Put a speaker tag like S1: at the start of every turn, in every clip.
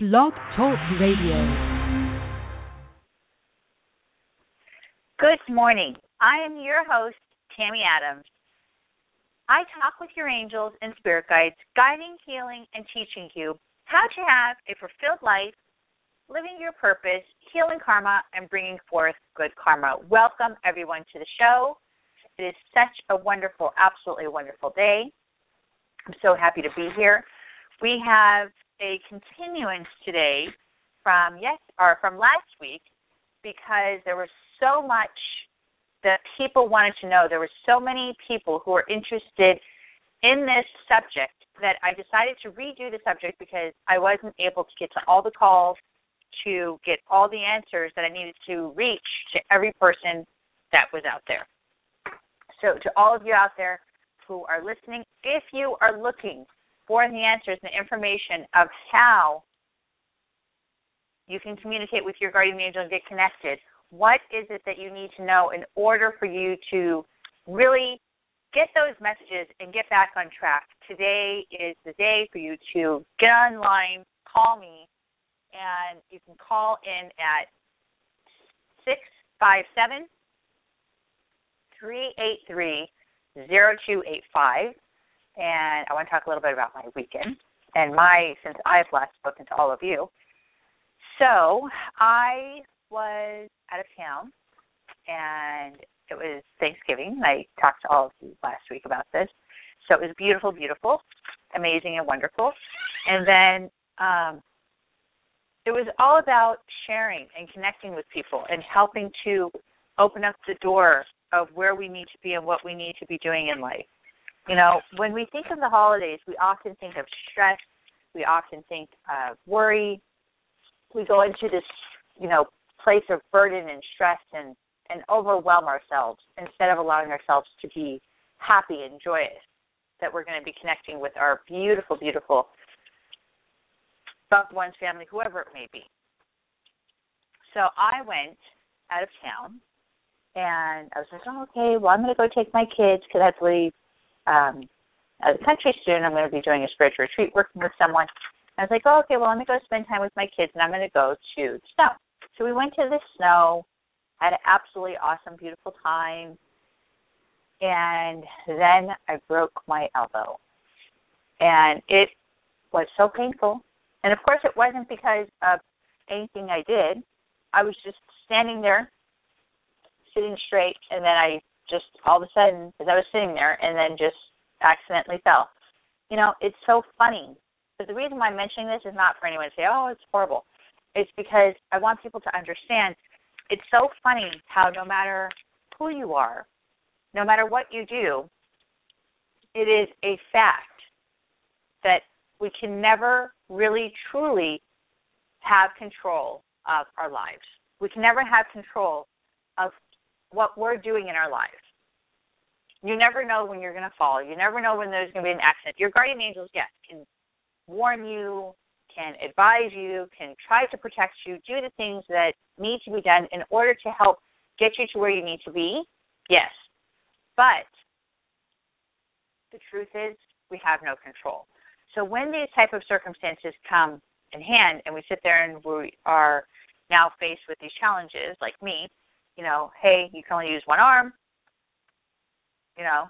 S1: Blog Talk Radio.
S2: Good morning. I am your host, Tammy Adams. I talk with your angels and spirit guides, guiding, healing, and teaching you how to have a fulfilled life, living your purpose, healing karma, and bringing forth good karma. Welcome, everyone, to the show. It is such a wonderful, absolutely wonderful day. I'm so happy to be here. We have a continuance today from yes or from last week because there was so much that people wanted to know. There were so many people who were interested in this subject that I decided to redo the subject because I wasn't able to get to all the calls to get all the answers that I needed to reach to every person that was out there. So, to all of you out there who are listening, if you are looking for the answers and the information of how you can communicate with your guardian angel and get connected. What is it that you need to know in order for you to really get those messages and get back on track? Today is the day for you to get online, call me, and you can call in at 657 383 0285 and I want to talk a little bit about my weekend and my since I've last spoken to all of you. So I was out of town, and it was Thanksgiving. I talked to all of you last week about this. So it was beautiful, beautiful, amazing, and wonderful. And then um, it was all about sharing and connecting with people and helping to open up the door of where we need to be and what we need to be doing in life. You know, when we think of the holidays, we often think of stress, we often think of worry. We go into this, you know, place of burden and stress and and overwhelm ourselves instead of allowing ourselves to be happy and joyous that we're going to be connecting with our beautiful, beautiful loved ones, family, whoever it may be. So I went out of town and I was like, oh, okay, well, I'm going to go take my kids because I believe um, as a country student, I'm going to be doing a spiritual retreat, working with someone. I was like, oh, okay, well, let me go spend time with my kids, and I'm going to go to snow. So we went to the snow, had an absolutely awesome, beautiful time, and then I broke my elbow, and it was so painful. And of course, it wasn't because of anything I did. I was just standing there, sitting straight, and then I just all of a sudden, as I was sitting there, and then just accidentally fell. You know, it's so funny. But the reason why I'm mentioning this is not for anyone to say, "Oh, it's horrible." It's because I want people to understand. It's so funny how no matter who you are, no matter what you do, it is a fact that we can never really truly have control of our lives. We can never have control of what we're doing in our lives. You never know when you're going to fall. You never know when there's going to be an accident. Your guardian angels, yes, can warn you, can advise you, can try to protect you, do the things that need to be done in order to help get you to where you need to be. Yes. But the truth is, we have no control. So when these type of circumstances come in hand and we sit there and we are now faced with these challenges, like me, you know, hey, you can only use one arm. You know,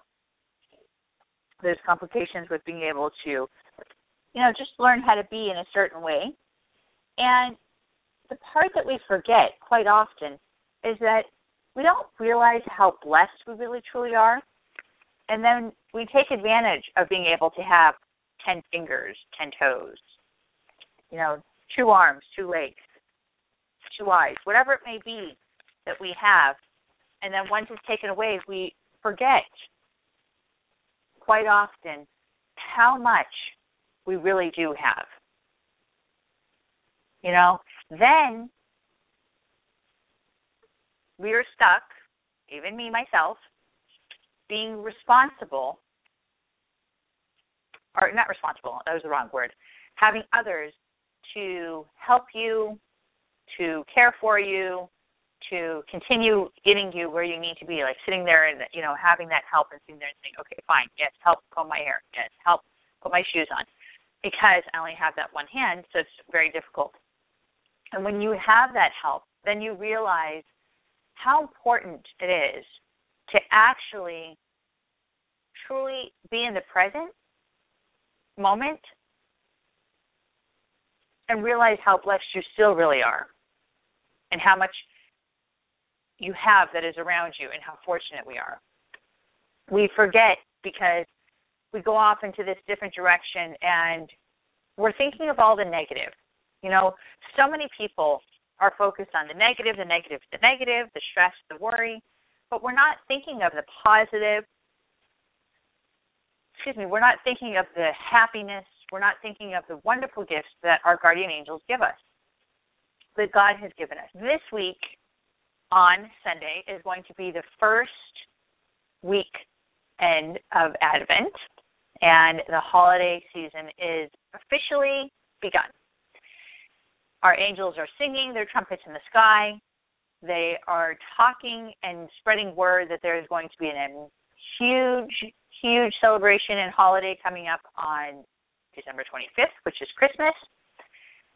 S2: there's complications with being able to, you know, just learn how to be in a certain way. And the part that we forget quite often is that we don't realize how blessed we really truly are. And then we take advantage of being able to have 10 fingers, 10 toes, you know, two arms, two legs, two eyes, whatever it may be that we have, and then once it's taken away, we forget quite often how much we really do have. You know, then we are stuck, even me myself, being responsible, or not responsible, that was the wrong word, having others to help you, to care for you, to continue getting you where you need to be, like sitting there and you know having that help and sitting there and saying, okay, fine, yes, help comb my hair, yes, help put my shoes on. because I only have that one hand, so it's very difficult. And when you have that help, then you realize how important it is to actually truly be in the present moment and realize how blessed you still really are and how much you have that is around you and how fortunate we are. We forget because we go off into this different direction and we're thinking of all the negative. You know, so many people are focused on the negative, the negative, the negative, the stress, the worry, but we're not thinking of the positive. Excuse me, we're not thinking of the happiness, we're not thinking of the wonderful gifts that our guardian angels give us, that God has given us. This week on Sunday is going to be the first week end of Advent, and the holiday season is officially begun. Our angels are singing their trumpets in the sky. They are talking and spreading word that there is going to be a huge, huge celebration and holiday coming up on December 25th, which is Christmas,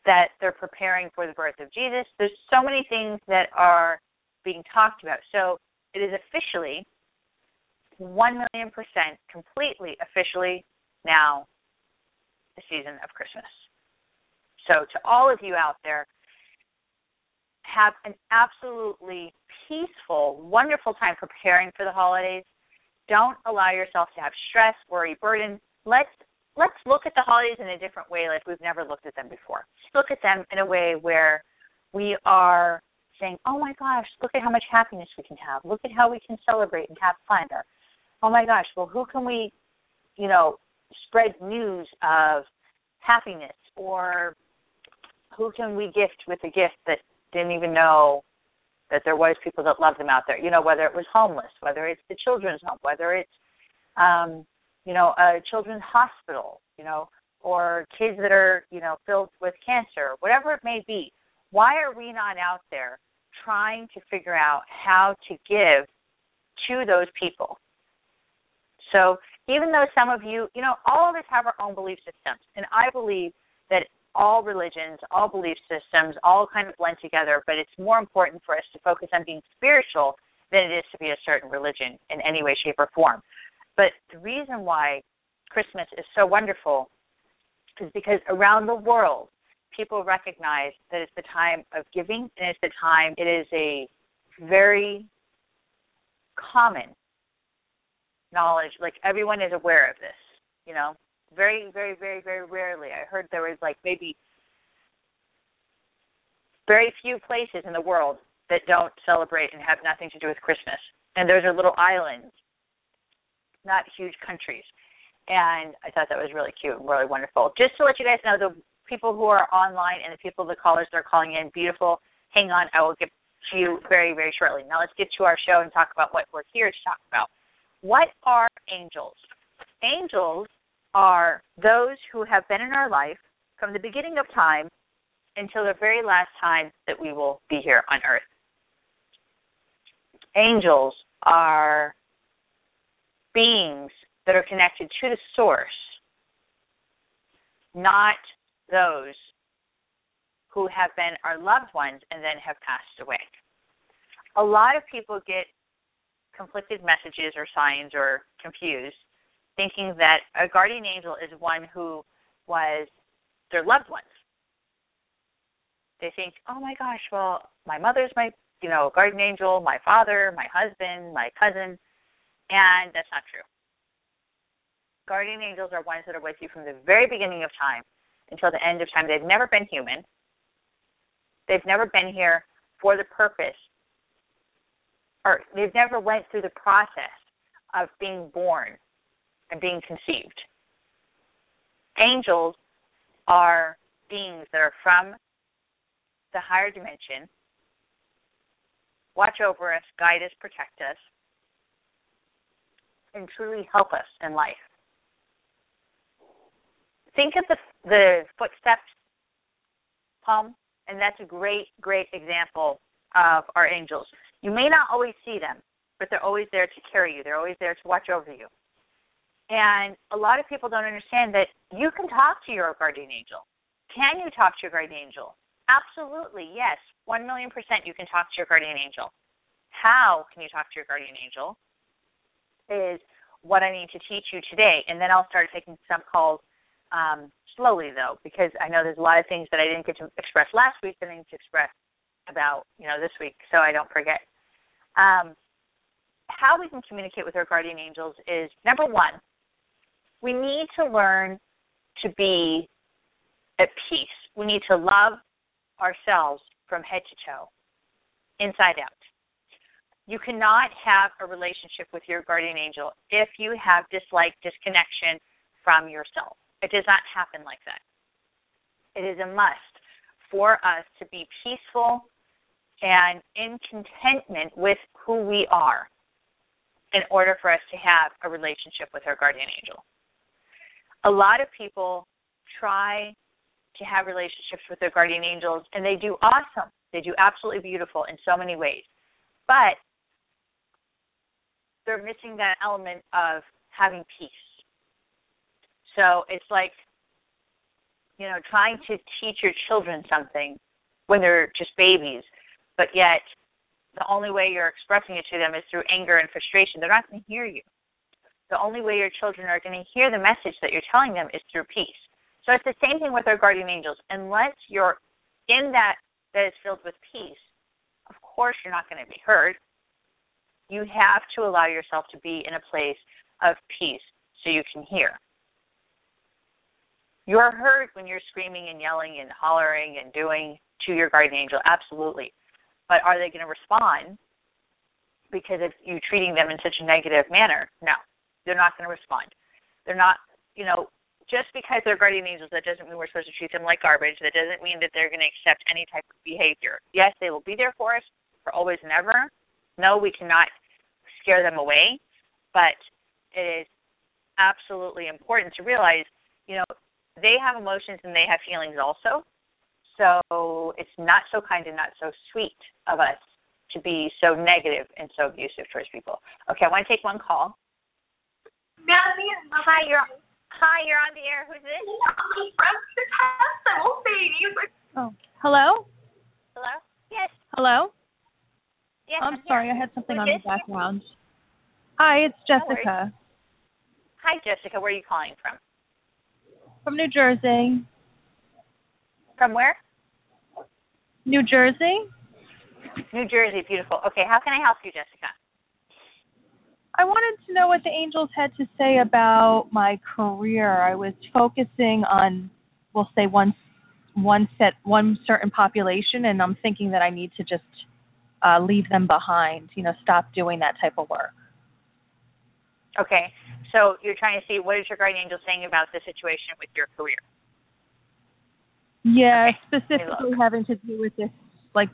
S2: that they're preparing for the birth of Jesus. There's so many things that are being talked about. So it is officially 1 million percent completely officially now the season of Christmas. So to all of you out there, have an absolutely peaceful, wonderful time preparing for the holidays. Don't allow yourself to have stress, worry, burden. Let's let's look at the holidays in a different way like we've never looked at them before. Look at them in a way where we are saying, "Oh my gosh, look at how much happiness we can have. Look at how we can celebrate and have fun." Or, "Oh my gosh, well, who can we, you know, spread news of happiness or who can we gift with a gift that didn't even know that there was people that loved them out there. You know, whether it was homeless, whether it's the children's home, whether it's um, you know, a children's hospital, you know, or kids that are, you know, filled with cancer, whatever it may be. Why are we not out there trying to figure out how to give to those people? So even though some of you, you know, all of us have our own belief systems, and I believe that all religions, all belief systems, all kind of blend together, but it's more important for us to focus on being spiritual than it is to be a certain religion in any way, shape, or form. But the reason why Christmas is so wonderful is because around the world, people recognize that it's the time of giving and it's the time, it is a very common knowledge. Like everyone is aware of this, you know. Very, very, very, very rarely. I heard there was like maybe very few places in the world that don't celebrate and have nothing to do with Christmas. And those are little islands not huge countries. And I thought that was really cute and really wonderful. Just to let you guys know, the people who are online and the people, the callers that are calling in, beautiful. Hang on, I will get to you very, very shortly. Now let's get to our show and talk about what we're here to talk about. What are angels? Angels are those who have been in our life from the beginning of time until the very last time that we will be here on earth. Angels are beings that are connected to the source, not those who have been our loved ones and then have passed away. A lot of people get conflicted messages or signs or confused, thinking that a guardian angel is one who was their loved ones. They think, oh my gosh, well, my mother's my, you know, guardian angel, my father, my husband, my cousin. And that's not true. Guardian angels are ones that are with you from the very beginning of time until the end of time. They've never been human. They've never been here for the purpose, or they've never went through the process of being born and being conceived. Angels are beings that are from the higher dimension, watch over us, guide us, protect us, and truly help us in life. Think of the the footsteps palm, and that's a great, great example of our angels. You may not always see them, but they're always there to carry you. They're always there to watch over you. And a lot of people don't understand that you can talk to your guardian angel. Can you talk to your guardian angel? Absolutely, yes. One million percent you can talk to your guardian angel. How can you talk to your guardian angel? Is what I need to teach you today. And then I'll start taking some calls um, slowly, though, because I know there's a lot of things that I didn't get to express last week that I need to express about, you know, this week so I don't forget. Um, how we can communicate with our guardian angels is number one, we need to learn to be at peace. We need to love ourselves from head to toe, inside out. You cannot have a relationship with your guardian angel if you have dislike, disconnection from yourself. It does not happen like that. It is a must for us to be peaceful and in contentment with who we are in order for us to have a relationship with our guardian angel. A lot of people try to have relationships with their guardian angels and they do awesome. They do absolutely beautiful in so many ways. But they're missing that element of having peace. So it's like, you know, trying to teach your children something when they're just babies, but yet the only way you're expressing it to them is through anger and frustration. They're not going to hear you. The only way your children are going to hear the message that you're telling them is through peace. So it's the same thing with our guardian angels. Unless you're in that that is filled with peace, of course you're not going to be heard. You have to allow yourself to be in a place of peace so you can hear. You are heard when you're screaming and yelling and hollering and doing to your guardian angel, absolutely. But are they going to respond because it's you treating them in such a negative manner? No, they're not going to respond. They're not, you know, just because they're guardian angels, that doesn't mean we're supposed to treat them like garbage. That doesn't mean that they're going to accept any type of behavior. Yes, they will be there for us for always and ever. No, we cannot scare them away, but it is absolutely important to realize, you know, they have emotions and they have feelings also. So it's not so kind and not so sweet of us to be so negative and so abusive towards people. Okay, I want to take one call. Hi, you're hi, you're on the air. Who's this?
S3: Oh, hello.
S2: Hello. Yes.
S3: Hello.
S2: Yes.
S3: I'm,
S2: I'm
S3: sorry,
S2: here.
S3: I had something
S2: Who's
S3: on the background. Hi, it's
S2: No.
S3: Jessica
S2: Hi, Jessica. Where are you calling from?
S3: From New Jersey.
S2: From where?
S3: New Jersey.
S2: New Jersey. Beautiful. Okay, how can I help you, Jessica?
S3: I wanted to know what the angels had to say about my career. I was focusing on, we'll say one one set one certain population, and I'm thinking that I need to just uh, leave them behind. You know, stop doing that type of work.
S2: Okay. So you're trying to see what is your guardian angel saying about the situation with your career?
S3: Yeah,
S2: Okay,
S3: specifically having to do with this like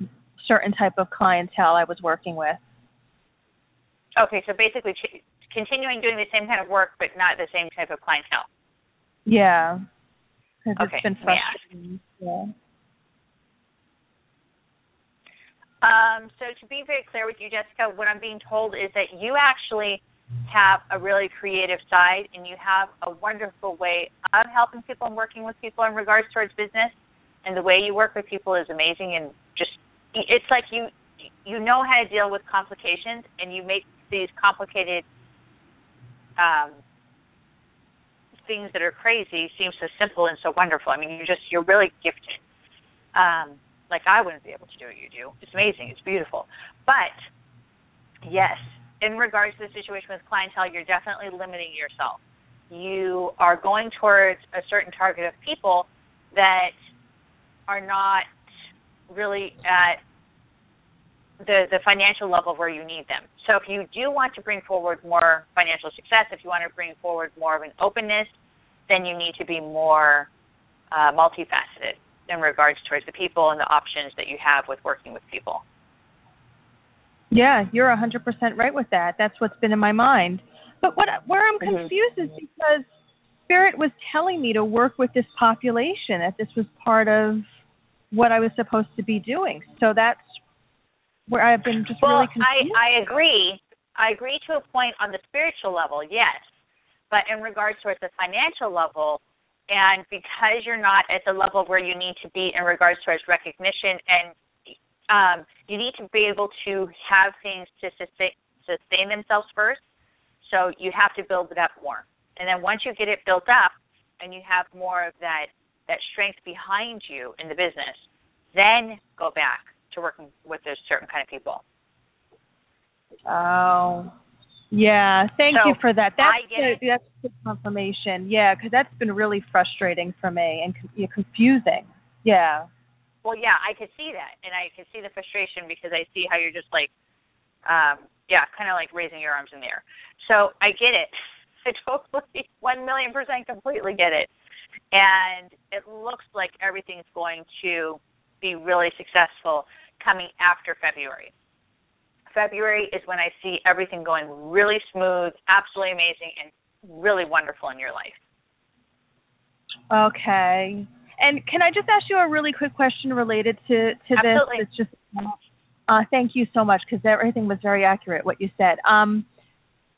S3: certain type of clientele I was working with.
S2: Okay, so basically ch- continuing doing the same kind of work, but not the same type of clientele.
S3: Yeah.
S2: Okay,
S3: it's been
S2: let me ask.
S3: frustrating. Yeah.
S2: Um, so to be very clear with you, Jessica, what I'm being told is that you actually have a really creative side and you have a wonderful way of helping people and working with people in regards towards business. And the way you work with people is amazing and just it's like you you know how to deal with complications and you make these complicated um things that are crazy seem so simple and so wonderful. I mean, you're just you're really gifted. Um, like I wouldn't be able to do what you do. It's amazing. It's beautiful. But yes, in regards to the situation with clientele, you're definitely limiting yourself. You are going towards a certain target of people that are not really at the the financial level where you need them. So if you do want to bring forward more financial success, if you want to bring forward more of an openness, then you need to be more uh, multifaceted in regards towards the people and the options that you have with working with people.
S3: Yeah, you're a 100% right with that. That's what's been in my mind. But what where I'm
S2: Mhm.
S3: confused is because Spirit was telling me to work with this population, that this was part of what I was supposed to be doing. So that's where I've been just
S2: Well,
S3: really confused.
S2: I I agree. I agree to a point on the spiritual level, yes. But in regards towards the financial level, and because you're not at the level where you need to be in regards towards recognition, and um, you need to be able to have things to sustain, sustain themselves first. So you have to build it up more, and then once you get it built up, and you have more of that that strength behind you in the business, then go back to working with those certain kind of people.
S3: Oh, yeah. Thank
S2: So,
S3: you for that. That's good, that's good confirmation. Yeah, because that's been really frustrating for me and confusing. Yeah.
S2: Well, yeah, I could see that, and I could see the frustration because I see how you're just like, um, yeah, kind of like raising your arms in the air. So I get it. I totally, one million percent, completely get it. And it looks like everything's going to be really successful coming after February. February is when I see everything going really smooth, absolutely amazing, and really wonderful in your life.
S3: Okay. And can I just ask you a really quick question related to to
S2: Absolutely.
S3: this? It's just uh, thank you so much because everything was very accurate what you said. Um,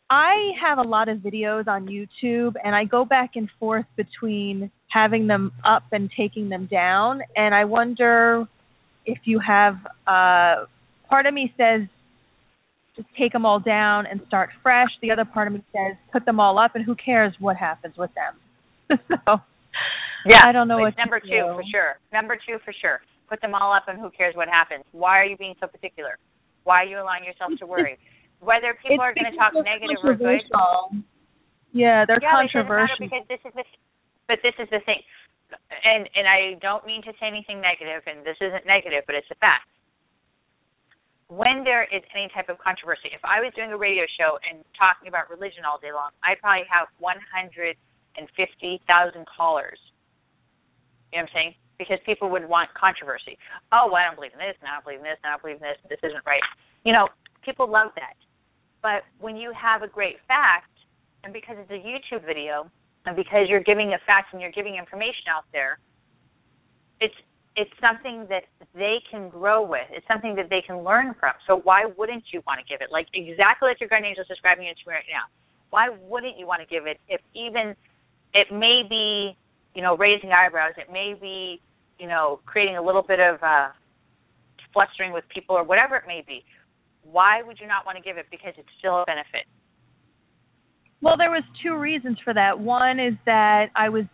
S3: I have a lot of videos on YouTube, and I go back and forth between having them up and taking them down, and I wonder if you have. Uh, part of me says just take them all down and start fresh. The other part of me says put them all up, and who cares what happens with them. so
S2: Yeah,
S3: I don't know what
S2: number two
S3: do.
S2: for sure. Number two for sure. Put them all up, and who cares what happens? Why are you being so particular? Why are you allowing yourself to worry? Whether people are going to talk negative or good.
S3: Yeah, they're
S2: yeah,
S3: controversial.
S2: because this is the, but this is the thing, and and I don't mean to say anything negative, and this isn't negative, but it's a fact. When there is any type of controversy, if I was doing a radio show and talking about religion all day long, I'd probably have 150,000 callers. Know what I'm saying? Because people would want controversy. Oh, well, I don't believe in this, and I don't believe in this, and I don't believe in this, this isn't right. You know, people love that. But when you have a great fact, and because it's a YouTube video, and because you're giving a fact and you're giving information out there, it's it's something that they can grow with. It's something that they can learn from. So why wouldn't you want to give it? Like exactly like your guardian angel is describing it to me right now. Why wouldn't you want to give it if even it may be, you know, raising eyebrows, it may be, you know, creating a little bit of uh flustering with people or whatever it may be. Why would you not want to give it? Because it's still a benefit.
S3: Well, there was two reasons for that. One is that I was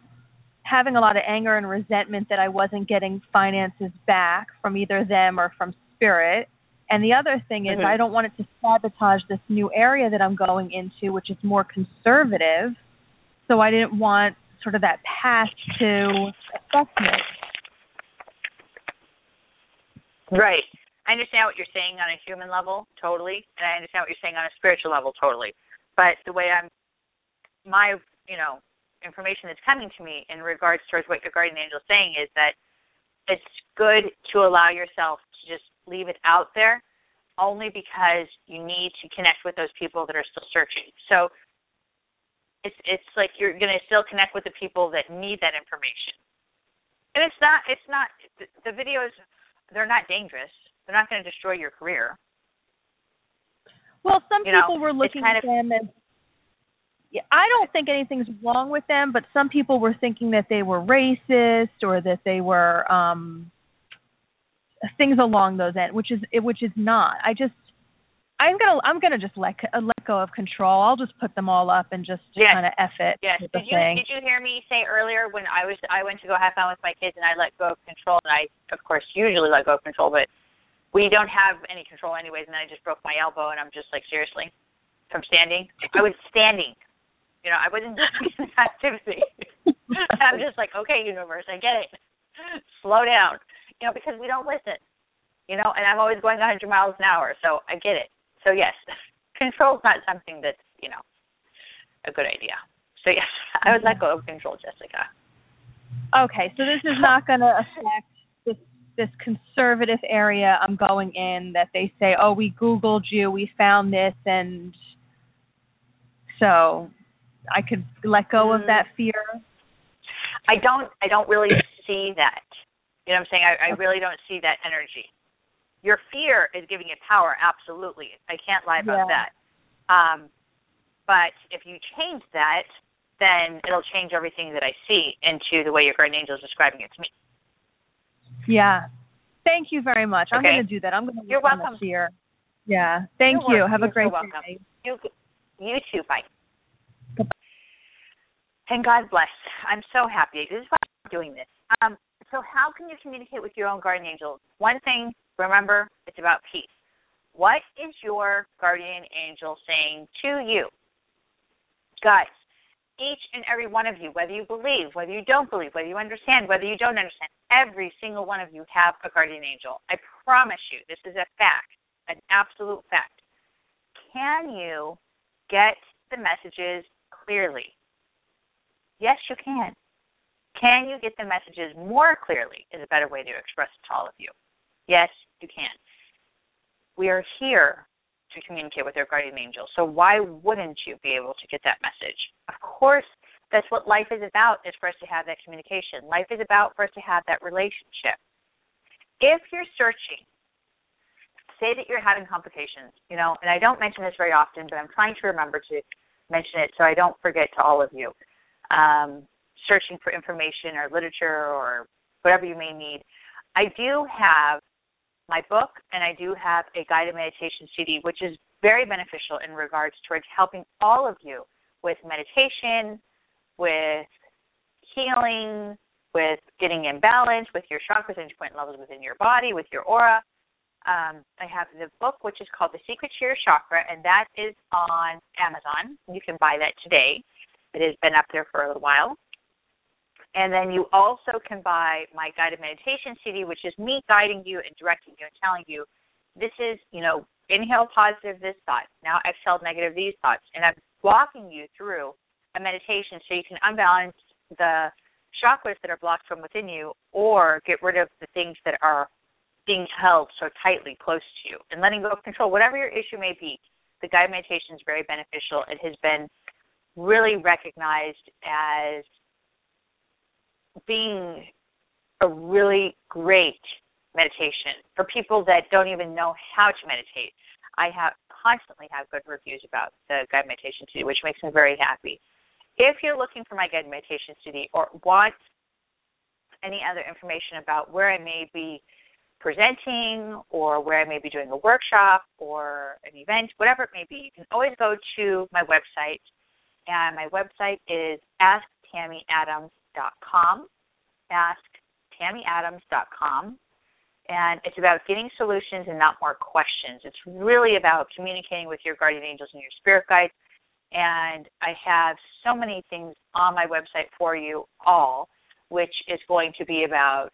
S3: having a lot of anger and resentment that I wasn't getting finances back from either them or from Spirit. And the other thing is
S2: Mhm.
S3: I don't want it to sabotage this new area that I'm going into, which is more conservative. So I didn't want sort of that path to assessment.
S2: Right. I understand what you're saying on a human level, totally, and I understand what you're saying on a spiritual level, totally. But the way I'm, my, you know, information that's coming to me in regards towards what your guardian angel is saying is that it's good to allow yourself to just leave it out there, only because you need to connect with those people that are still searching. So it's it's like you're going to still connect with the people that need that information. And it's not it's not the, videos they're not dangerous. They're not going to destroy your career.
S3: Well, some
S2: You know,
S3: people were looking at
S2: of-
S3: them as. Yeah, I don't think anything's wrong with them, but some people were thinking that they were racist or that they were um things along those ends, which is which is not. I just I'm gonna I'm gonna just let uh, let go of control. I'll just put them all up and just
S2: Yes.
S3: kind of f it.
S2: Yes. Did you
S3: thing.
S2: did you hear me say earlier when I was I went to go have fun with my kids and I let go of control and I of course usually let go of control, but we don't have any control anyways and then I just broke my elbow and I'm just like seriously from standing. I was standing. You know, I wasn't doing activity. I'm just like, okay, universe, I get it. Slow down. You know, because we don't listen. You know, and I'm always going 100 miles an hour, so I get it. So yes, control is not something that's you know a good idea. So yes, I would let go of control, Jessica.
S3: Okay, so this is not going to affect this this conservative area I'm going in that they say, "Oh, we googled you, we found this," and so I could let go of that mm-hmm. fear.
S2: I don't I don't really see that. You know what I'm saying? I, I really don't see that energy. Your fear is giving it power, absolutely. I can't lie about
S3: Yeah.
S2: that. Um, but if you change that then it'll change everything that I see into the way your guardian angel is describing it to me.
S3: Yeah. Thank you very much. I'm going to do that. I'm going to
S2: You're welcome.
S3: here. Yeah. Thank
S2: You're
S3: you.
S2: welcome.
S3: Have a great day.
S2: You, you too. Bye.
S3: Goodbye.
S2: And God bless. I'm so happy. This is why I'm doing this. Um, so, how can you communicate with your own guardian angels? One thing, remember, it's about peace. What is your guardian angel saying to you? Guys, each and every one of you, whether you believe, whether you don't believe, whether you understand, whether you don't understand, every single one of you have a guardian angel. I promise you, this is a fact, an absolute fact. Can you get the messages clearly? Yes, you can. Can you get the messages more clearly? Is a better way to express it to all of you. Yes, you can. We are here to communicate with our guardian angel. So why wouldn't you be able to get that message? Of course, that's what life is about, is for us to have that communication. Life is about for us to have that relationship. If you're searching, say that you're having complications, you know, and I don't mention this very often, but I'm trying to remember to mention it so I don't forget to all of you. Um, searching for information or literature or whatever you may need. I do have my book and I do have a guided meditation CD, which is very beneficial in regards towards helping all of you with meditation, with healing, with getting in balance, with your chakras and point levels within your body, with your aura. Um, I have the book, which is called The Secret to Your Chakra, and that is on Amazon. You can buy that today. It has been up there for a little while. And then you also can buy my guided meditation CD, which is me guiding you and directing you and telling you this is, you know, inhale positive this thought, now exhale negative these thoughts. And I'm walking you through a meditation so you can unbalance the chakras that are blocked from within you or get rid of the things that are being held so tightly close to you and letting go of control. Whatever your issue may be, the guided meditation is very beneficial. It has been really recognized as being a really great meditation for people that don't even know how to meditate. I have constantly have good reviews about the guided meditation CD, which makes me very happy. If you're looking for my guided meditation CD or want any other information about where I may be presenting or where I may be doing a workshop or an event, whatever it may be, you can always go to my website. And my website is asktammyadams.com. Asktammyadams.com. And it's about getting solutions and not more questions. It's really about communicating with your guardian angels and your spirit guides. And I have so many things on my website for you all, which is going to be about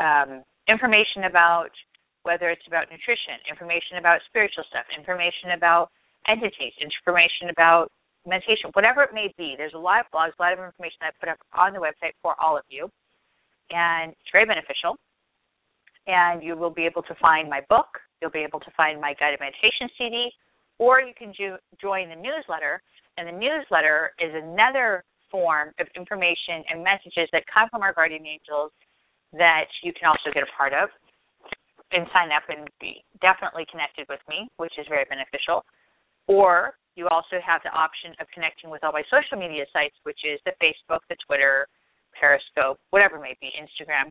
S2: um, information about whether it's about nutrition, information about spiritual stuff, information about entities, information about meditation, whatever it may be. There's a lot of blogs, a lot of information I put up on the website for all of you, and it's very beneficial. And you will be able to find my book, you'll be able to find my guided meditation CD, or you can jo- join the newsletter. And the newsletter is another form of information and messages that come from our guardian angels that you can also get a part of and sign up and be definitely connected with me, which is very beneficial. Or you also have the option of connecting with all my social media sites, which is the Facebook, the Twitter, Periscope, whatever it may be, Instagram.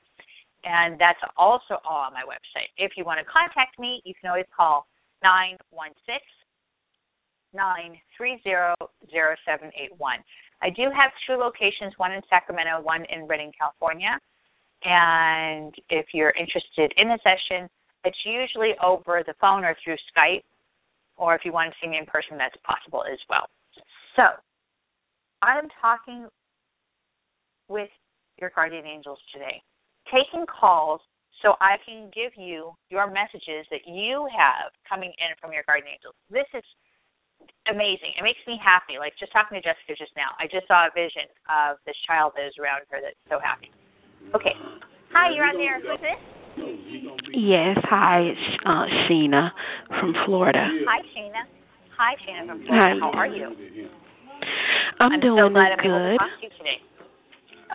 S2: And that's also all on my website. If you want to contact me, you can always call 916 930 0781. I do have two locations, one in Sacramento, one in Redding, California. And if you're interested in a session, it's usually over the phone or through Skype. Or if you want to see me in person, that's possible as well. So, I'm talking with your guardian angels today, taking calls so I can give you your messages that you have coming in from your guardian angels. This is amazing. It makes me happy. Like just talking to Jessica just now, I just saw a vision of this child that is around her that's so happy. Okay. Hi, you're on there. Who's this?
S4: Yes, hi, it's uh, Sheena from Florida.
S2: Hi, Sheena. Hi, Sheena from Florida.
S4: Hi.
S2: How are you?
S4: I'm,
S2: I'm
S4: doing
S2: so glad I'm able to
S4: good.
S2: talk to you today.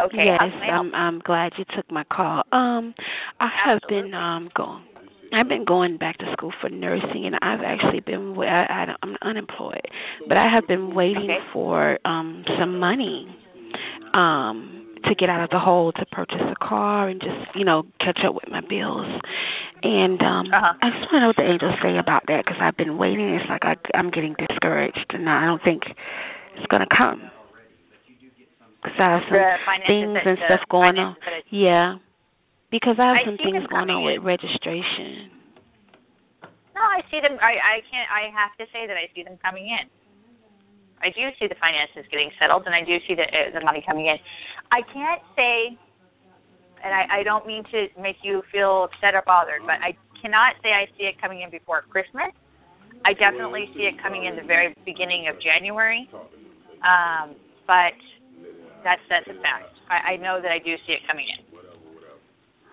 S2: Okay.
S4: yes? I'm I'm glad you took my call. Um I have been um going I've been going back to school for nursing, and I've actually been I, I I'm unemployed, but I have been waiting
S2: Okay.
S4: for um some money um to get out of the hole to purchase a car and just you know catch up with my bills. And um
S2: Uh-huh.
S4: I just want to know what the angels say about that because I've been waiting. It's like I, I'm getting discouraged, and I don't think it's gonna come. Cause I have some things and stuff going on.
S2: that
S4: Yeah, because I have
S2: I
S4: some things going on with registration.
S2: No, I see them. I I can't. I have to say that I see them coming in. I do see the finances getting settled, and I do see the uh, the money coming in. I can't say, and I, I don't mean to make you feel upset or bothered, but I cannot say I see it coming in before Christmas. I definitely see it coming in the very beginning of January, um, but that's that's a fact. I, I know that I do see it coming in.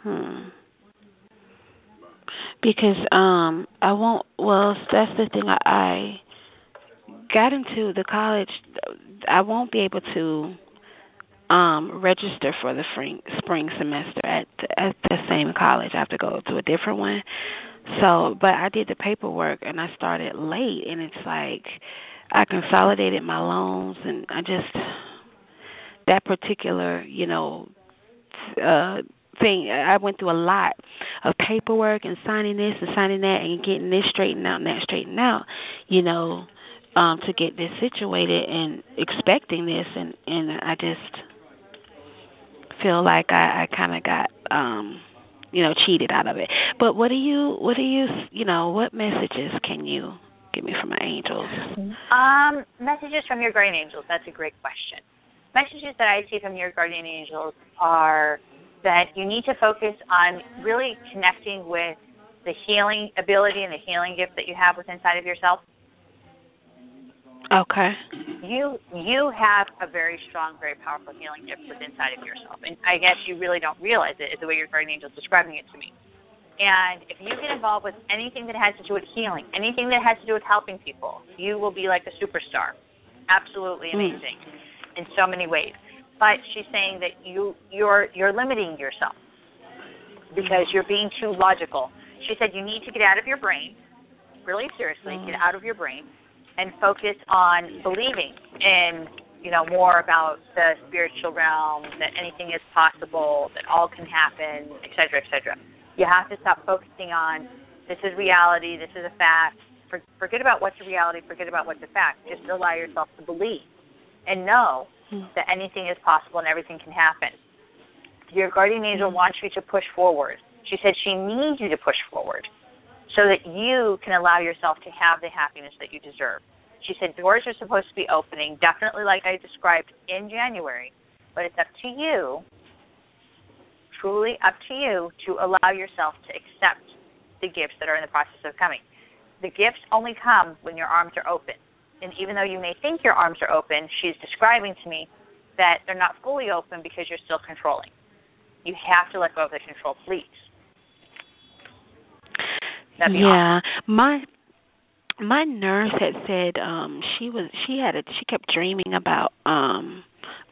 S4: Hmm. Because um I won't well that's the thing I, I got into the college I won't be able to um register for the spring spring semester at the, at the same college. I have to go to a different one. So, but I did the paperwork and I started late and it's like I consolidated my loans and I just that particular, you know, uh thing I went through a lot of paperwork and signing this and signing that and getting this straightened out and that straightened out, you know, um to get this situated and expecting this and and I just feel like I I kind of got um you know cheated out of it. But what do you what do you you know what messages can you give me from my angels?
S2: Um, messages from your guardian angels. That's a great question. Messages that I see from your guardian angels are that you need to focus on really connecting with the healing ability and the healing gift that you have within inside of yourself.
S4: Okay.
S2: You you have a very strong, very powerful healing gift within inside of yourself, and I guess you really don't realize it is the way your guardian angel is describing it to me. And if you get involved with anything that has to do with healing, anything that has to do with helping people, you will be like a superstar. Absolutely
S4: Mm.
S2: amazing in so many ways. But she's saying that you you're you're limiting yourself because you're being too logical. She said you need to get out of your brain, really seriously,
S4: Mm.
S2: get out of your brain and focus on believing in you know more about the spiritual realm, that anything is possible, that all can happen, et cetera, et cetera. You have to stop focusing on this is reality, this is a fact. For, forget about what's a reality, forget about what's a fact. Just allow yourself to believe and know
S4: Hmm.
S2: that anything is possible and everything can happen. Your guardian angel wants you to push forward. She said she needs you to push forward so that you can allow yourself to have the happiness that you deserve. She said doors are supposed to be opening, definitely like I described in January, but it's up to you, truly up to you, to allow yourself to accept the gifts that are in the process of coming. The gifts only come when your arms are open. And even though you may think your arms are open, she's describing to me that they're not fully open because you're still controlling. You have to let go of the control, please. That'd be
S4: yeah, my my nurse had said um she was she had a she kept dreaming about um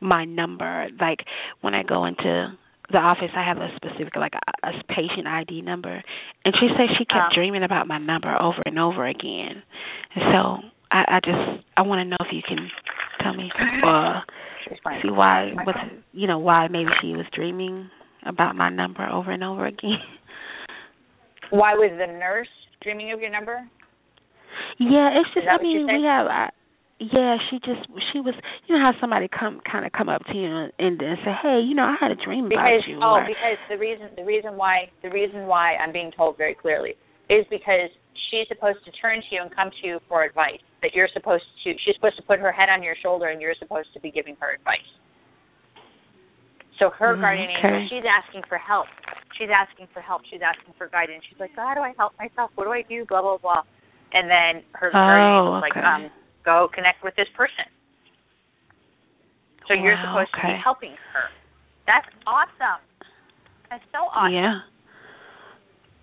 S4: my number like when I go into the office I have a specific like a, a patient ID number and she said she kept
S2: Oh.
S4: dreaming about my number over and over again. And so I I just I want to know if you can tell me uh see why what's you know why maybe she was dreaming about my number over and over again.
S2: Why was the nurse dreaming of your number?
S4: Yeah, it's just. I mean, we have. I, yeah, she just. She was. You know how somebody come kind of come up to you and, and then say, "Hey, you know, I had a dream
S2: Because
S4: about you."
S2: oh,
S4: or,
S2: because the reason the reason why the reason why I'm being told very clearly is because she's supposed to turn to you and come to you for advice. That you're supposed to she's supposed to put her head on your shoulder and you're supposed to be giving her advice. So her
S4: Mm,
S2: guardian
S4: okay.
S2: angel, she's asking for help. She's asking for help. She's asking for guidance. She's like, how do I help myself? What do I do? Blah blah blah. And then her guardian
S4: Oh,
S2: angel's like,
S4: okay.
S2: um, go connect with this person. So you're
S4: Wow,
S2: supposed to be helping her. That's awesome. That's so awesome.
S4: Yeah.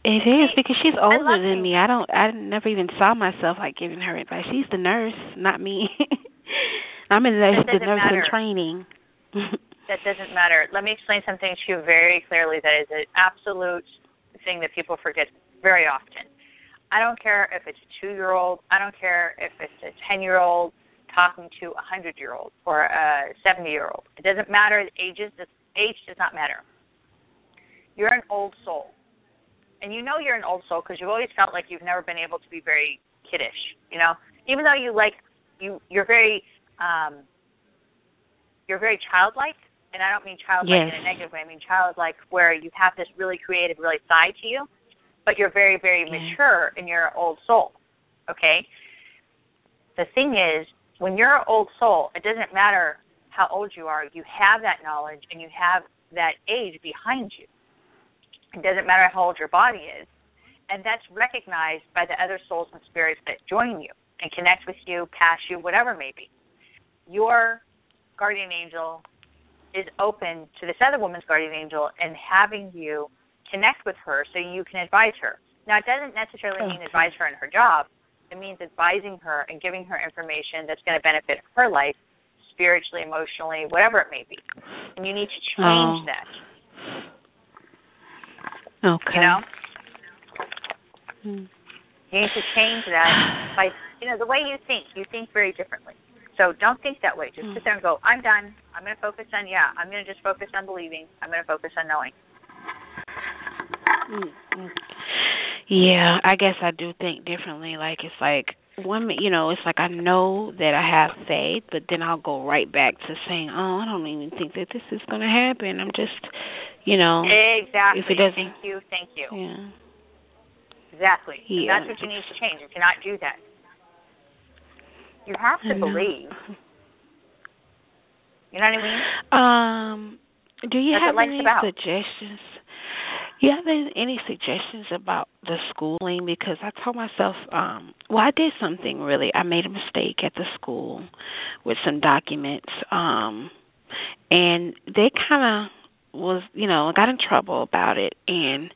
S4: It is because she's older than
S2: you.
S4: me. I don't. I never even saw myself like giving her advice. She's the nurse, not me. I'm in the, the nurse in training.
S2: That doesn't matter. Let me explain something to you very clearly that is an absolute thing that people forget very often. I don't care if it's a two year old, I don't care if it's a 10 year old talking to a 100 year old or a 70 year old. It doesn't matter, the ages, age does not matter. You're an old soul. And you know you're an old soul because you've always felt like you've never been able to be very kiddish, you know? Even though you like you you're very um you're very childlike and I don't mean childlike
S4: yes.
S2: in a negative way. I mean childlike where you have this really creative, really side to you, but you're very, very
S4: yeah.
S2: mature in your old soul. Okay. The thing is, when you're an old soul, it doesn't matter how old you are. You have that knowledge and you have that age behind you. It doesn't matter how old your body is, and that's recognized by the other souls and spirits that join you and connect with you, pass you, whatever it may be. Your guardian angel is open to this other woman's guardian angel and having you connect with her so you can advise her. Now, it doesn't necessarily mean advise her in her job. It means advising her and giving her information that's going to benefit her life, spiritually, emotionally, whatever it may be. And you need to change
S4: oh.
S2: that.
S4: Okay.
S2: You know?
S4: Hmm.
S2: You need to change that by, you know, the way you think. You think very differently. So don't think that way. Just
S4: Hmm.
S2: sit there and go, I'm done. I'm going to focus on, yeah, I'm going to just focus on believing. I'm going to focus on knowing.
S4: Mm-hmm. Yeah, I guess I do think differently. Like it's like one, you know, it's like I know that I have faith, but then I'll go right back to saying, "Oh, I don't even think that this is going to happen." I'm just, you know,
S2: Exactly.
S4: if it doesn't,
S2: thank you, thank you.
S4: yeah,
S2: Exactly.
S4: Yeah.
S2: that's what you need to change. You cannot do that. You have to believe. You know what I mean?
S4: Um, do you
S2: That's
S4: have any
S2: about.
S4: suggestions? You have any, any suggestions about the schooling? Because I told myself, um, well, I did something really. I made a mistake at the school with some documents, um, and they kind of was, you know, got in trouble about it, and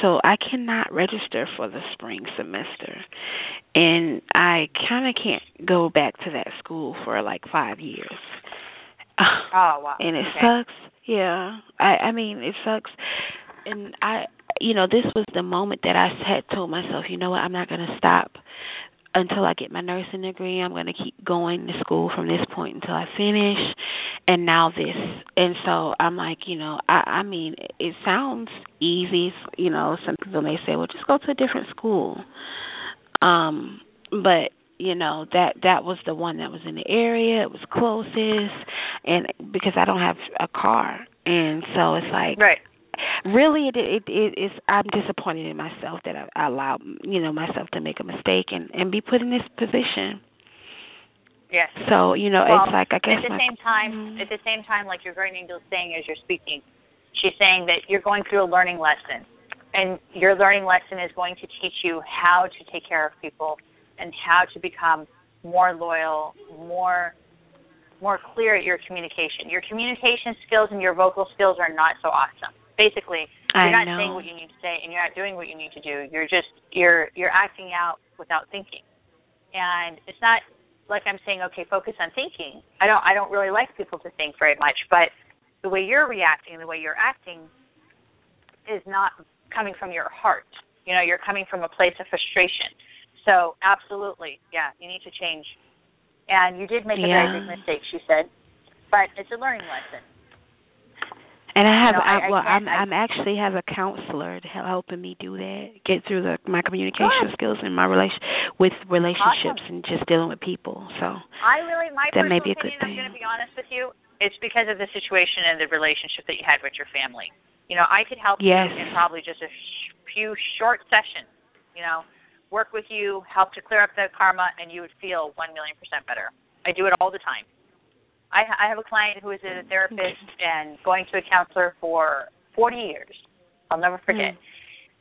S4: so I cannot register for the spring semester, and I kind of can't go back to that school for like five years.
S2: Oh wow.
S4: and it
S2: okay.
S4: sucks. Yeah, I I mean it sucks, and I you know this was the moment that I had told myself, you know what, I'm not gonna stop until I get my nursing degree. I'm gonna keep going to school from this point until I finish, and now this, and so I'm like, you know, I I mean it sounds easy, you know. Some people may say, well, just go to a different school, um, but you know that that was the one that was in the area it was closest and because i don't have a car and so it's like
S2: Right.
S4: really it it it is i'm disappointed in myself that i, I allowed you know myself to make a mistake and and be put in this position
S2: Yes.
S4: so you know
S2: well,
S4: it's like i guess
S2: at the same time,
S4: Mhm.
S2: at the same time, like your guardian angel is saying as you're speaking, she's saying that you're going through a learning lesson, and your learning lesson is going to teach you how to take care of people and how to become more loyal, more more clear at your communication. Your communication skills and your vocal skills are not so awesome. Basically, you're
S4: I
S2: not
S4: know.
S2: saying what you need to say and you're not doing what you need to do. You're just you're you're acting out without thinking. And it's not like I'm saying, okay, focus on thinking. I don't I don't really like people to think very much, but the way you're reacting, the way you're acting is not coming from your heart. You know, you're coming from a place of frustration. So absolutely, yeah, you need to change. And you did make a very big mistake, she said. But it's a learning lesson.
S4: And i have
S2: No, I-
S4: I,
S2: I
S4: well
S2: can't-
S4: i'm
S2: I-
S4: i'm actually have a counselor helping me do that get through the my communication
S2: Good.
S4: skills and my relation with relationships and just dealing with people so
S2: I really, my
S4: That may be a good
S2: opinion, I'm going to be honest with you, it's because of the situation and the relationship that you had with your family. You know, I could help
S4: Yes.
S2: you in probably just a sh- few short sessions. You know, work with you, help to clear up the karma, and you would feel one million percent better. I do it all the time. I, I have a client who is a therapist and going to a counselor for 40 years. I'll never forget.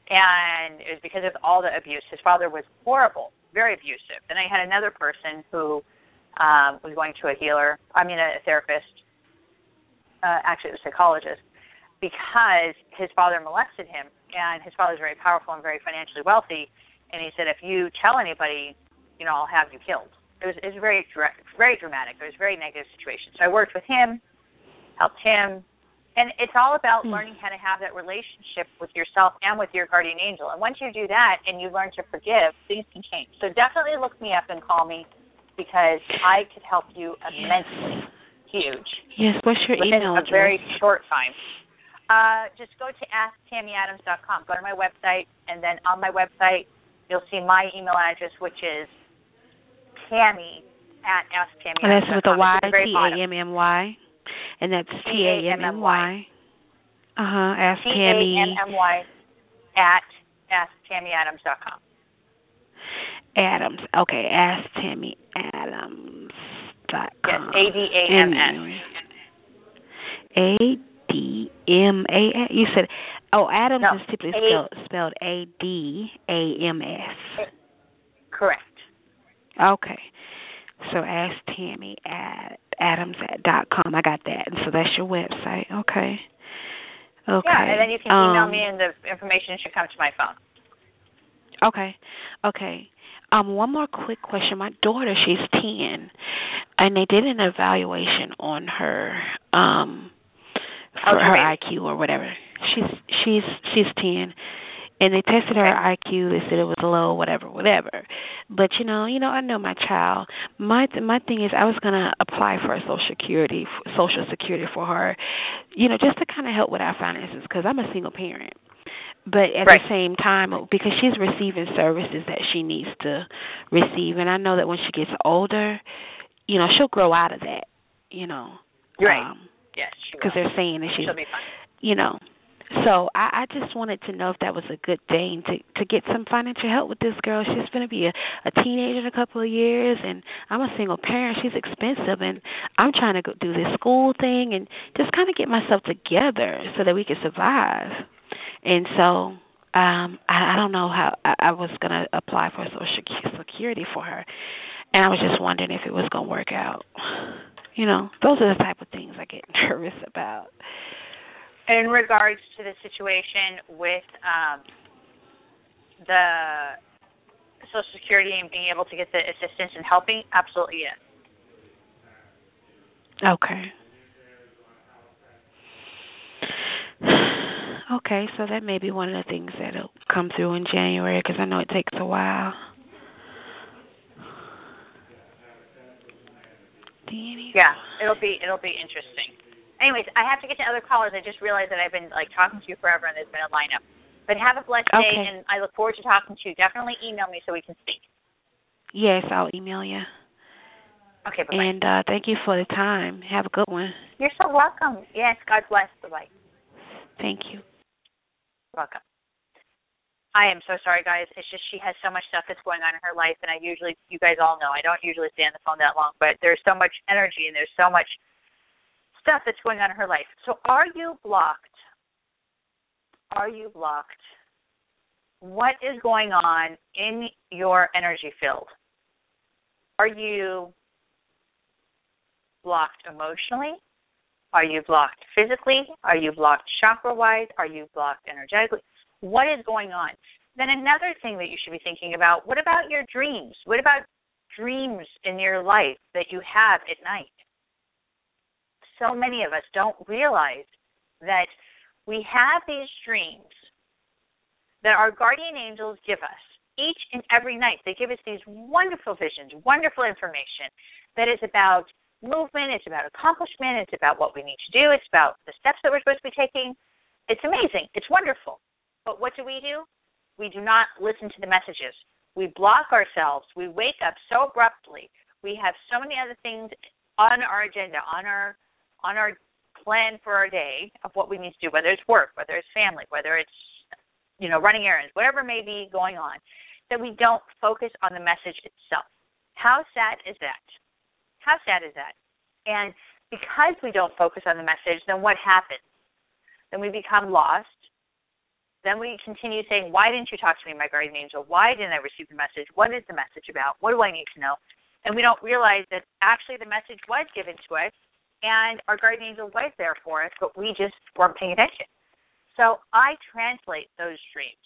S2: And it was because of all the abuse. His father was horrible, very abusive. Then I had another person who um, was going to a healer, I mean a therapist, uh, actually a psychologist, because his father molested him. And his father's very powerful and very financially wealthy. And he said, if you tell anybody, you know, I'll have you killed. It was, it was very, very dramatic. It was a very negative situation. So I worked with him, helped him, And it's all about
S4: Hmm.
S2: learning how to have that relationship with yourself and with your guardian angel. And once you do that and you learn to forgive, things can change. So definitely look me up and call me because I could help you immensely. Huge.
S4: Yes. What's your
S2: Within
S4: email
S2: a
S4: address?
S2: very short time. Uh, just go to asktammyadams.com. Go to my website, and then on my website, you'll see my email address, which is Tammy at asktammyadams.com.
S4: And that's with a Y,
S2: It's at the very
S4: T. A M M Y, and that's T A M M Y. Uh huh. Ask
S2: T
S4: Tammy.
S2: A M M Y at asktammyadams.com.
S4: Adams. Okay, ask Tammy Adams. Dot
S2: Yes,
S4: com.
S2: A D A M S.
S4: A D M A. You said, oh, Adams
S2: No,
S4: is typically
S2: A-
S4: spelled spelled A D A M S.
S2: Correct.
S4: Okay. So ask Tammy at Adams at dot com. I got that. And so that's your website. Okay. Okay.
S2: Yeah, and then you can email
S4: Um,
S2: me, and the information should come to my phone.
S4: Okay. Okay. Um, one more quick question. My daughter, she's ten, and they did an evaluation on her um for
S2: Okay.
S4: her IQ or whatever. She's she's she's ten, and they tested her IQ. They said it was low, whatever, whatever. But you know, you know, I know my child. My th- my thing is, I was gonna apply for a Social Security, Social Security for her, you know, just to kind of help with our finances because I'm a single parent but at
S2: Right.
S4: the same time because she's receiving services that she needs to receive and I know that when she gets older, you know, she'll grow out of that, you know.
S2: Right.
S4: Um
S2: Yes,
S4: because they're saying that she's
S2: She'll be fine.
S4: you know. So I, I just wanted to know if that was a good thing to to get some financial help with this girl. She's going to be a, a teenager in a couple of years, and I'm a single parent. She's expensive, and I'm trying to go do this school thing and just kind of get myself together so that we can survive. And so um I, I don't know how I, I was going to apply for Social Security for her, and I was just wondering if it was going to work out. You know, those are the type of things I get nervous about.
S2: In regards to the situation with um, the Social Security and being able to get the assistance and helping, absolutely yes.
S4: Okay. Okay, so that may be one of the things that'll come through in January because I know it takes a while.
S2: Yeah, it'll be it'll be interesting. Anyways, I have to get to other callers. I just realized that I've been like talking to you forever and there's been a lineup. But have a blessed day and I look forward to talking to you. Definitely email me so we can speak.
S4: Yes, I'll email you.
S2: Okay, bye bye.
S4: And uh thank you for the time. Have a good one.
S2: You're so welcome. Yes, God bless. Bye bye.
S4: Thank you.
S2: Welcome. I am so sorry, guys. It's just she has so much stuff that's going on in her life, and I usually, you guys all know, I don't usually stay on the phone that long, but there's so much energy and there's so much stuff that's going on in her life. So, are you blocked? Are you blocked? What is going on in your energy field? Are you blocked emotionally? Are you blocked physically? Are you blocked chakra wise? Are you blocked energetically? What is going on? Then another thing that you should be thinking about, what about your dreams? What about dreams in your life that you have at night? So many of us don't realize that we have these dreams that our guardian angels give us each and every night. They give us these wonderful visions, wonderful information that is about movement, it's about accomplishment, it's about what we need to do, it's about the steps that we're supposed to be taking. It's amazing. It's wonderful. But what do we do? We do not listen to the messages. We block ourselves. We wake up so abruptly. We have so many other things on our agenda, on our on our plan for our day of what we need to do, whether it's work, whether it's family, whether it's you know, running errands, whatever may be going on, that we don't focus on the message itself. How sad is that? How sad is that? And because we don't focus on the message, then what happens? Then we become lost. Then we continue saying, Why didn't you talk to me, my guardian angel? Why didn't I receive the message? What is the message about? What do I need to know? And we don't realize that actually the message was given to us and our guardian angel was there for us, but we just weren't paying attention. So I translate those dreams.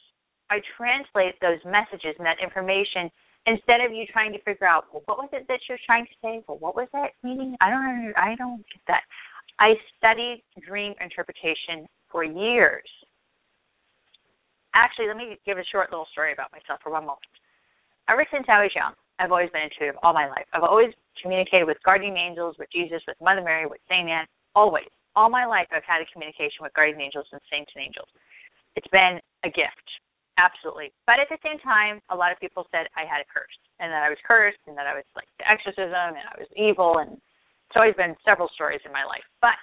S2: I translate those messages and that information instead of you trying to figure out, well, what was it that you're trying to say? Well, what was that meaning? I don't I don't get that. I studied dream interpretation for years. Actually, let me give a short little story about myself for one moment. Ever since I was young, I've always been intuitive all my life. I've always communicated with guardian angels, with Jesus, with Mother Mary, with Saint Anne, always. All my life, I've had a communication with guardian angels and saints and angels. It's been a gift, absolutely. But at the same time, a lot of people said I had a curse, and that I was cursed, and that I was like the exorcism, and I was evil, and it's always been several stories in my life. But